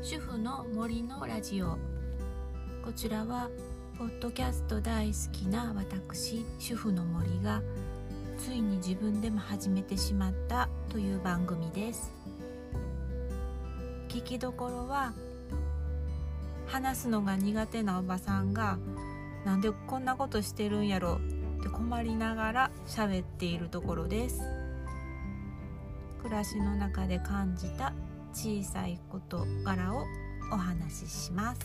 主婦の森のラジオ。こちらはポッドキャスト大好きな私主婦の森がついに自分でも始めてしまったという番組です。聞きどころは話すのが苦手なおばさんがなんでこんなことしてるんやろって困りながら喋っているところです。暮らしの中で感じた小さい事柄をお話しします。